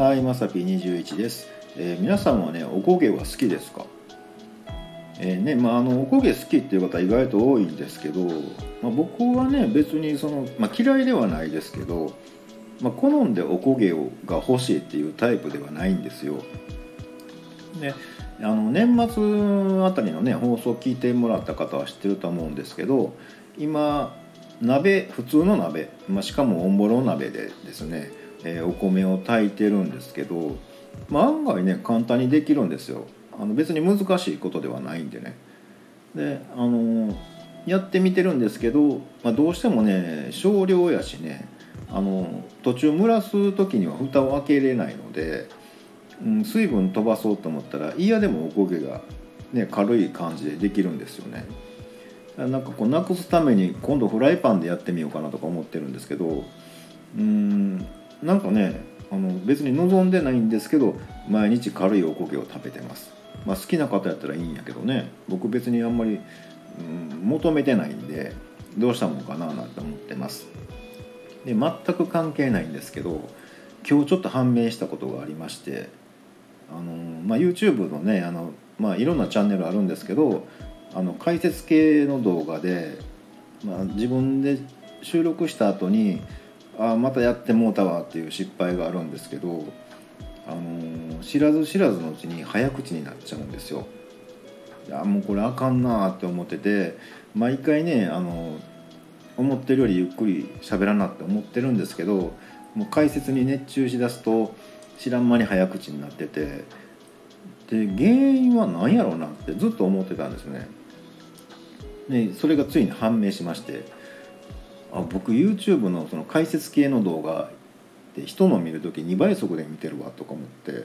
はいまさぴ21です、えー、皆さんはねおこげは好きですか？えー、ねまあ、あのおこげ好きっていう方意外と多いんですけど、まあ、僕はね別にその、まあ、嫌いではないですけど、まあ、好んでおこげをが欲しいっていうタイプではないんですよ。であの年末あたりのね放送聞いてもらった方は知ってると思うんですけど今鍋普通の鍋、まあ、しかもおんぼろ鍋でですね、え、お米を炊いてるんですけど、まあ、案外ね簡単にできるんですよ。あの別に難しいことではないんでねであのやってみてるんですけど、まあ、どうしてもね少量やしねあの途中蒸らす時には蓋を開けれないので、うん、水分飛ばそうと思ったら嫌でもおこげが、ね、軽い感じでできるんですよねなんかこうなくすために今度フライパンでやってみようかなとか思ってるんですけどうんなんかねあの別に望んでないんですけど毎日軽いおこげを食べてます。まあ、好きな方やったらいいんやけどね。僕別にあんまり、うん、求めてないんでどうしたもんかななんて思ってます。で全く関係ないんですけど今日ちょっと判明したことがありましてあの、まあ、YouTube のねあの、まあ、いろんなチャンネルあるんですけどあの解説系の動画で、まあ、自分で収録した後にあまたやってもうたわっていう失敗があるんですけどあの知らず知らずのうちに早口になっちゃうんですよ。いやもうこれあかんなって思ってて毎回ねあの思ってるよりゆっくり喋らなって思ってるんですけどもう解説に熱中しだすと知らん間に早口になっててで原因は何やろうなってずっと思ってたんですね。でそれがついに判明しましてあ僕 YouTube のその解説系の動画って人の見る時2倍速で見てるわとか思って。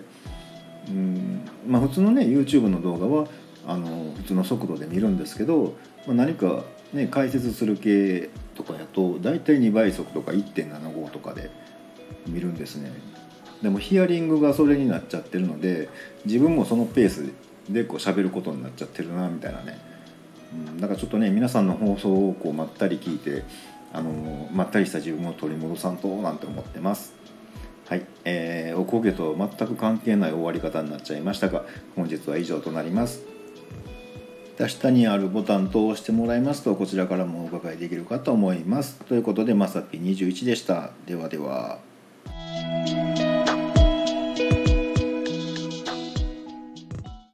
うんまあ普通のね YouTube の動画はあの普通の速度で見るんですけど、まあ、何かね解説する系とかやと大体2倍速とか1.75とかで見るんですね。でもヒアリングがそれになっちゃってるので自分もそのペースでこう喋ることになっちゃってるなみたいなね、うん、だからちょっとね皆さんの放送をこうまったり聞いてあのまったりした自分を取り戻さんとなんて思ってます。はい、えー、おこげと全く関係ない終わり方になっちゃいましたが本日は以上となります。下にあるボタンと押してもらいますとこちらからもお伺いできるかと思います。ということでまさぴ21でした。ではでは。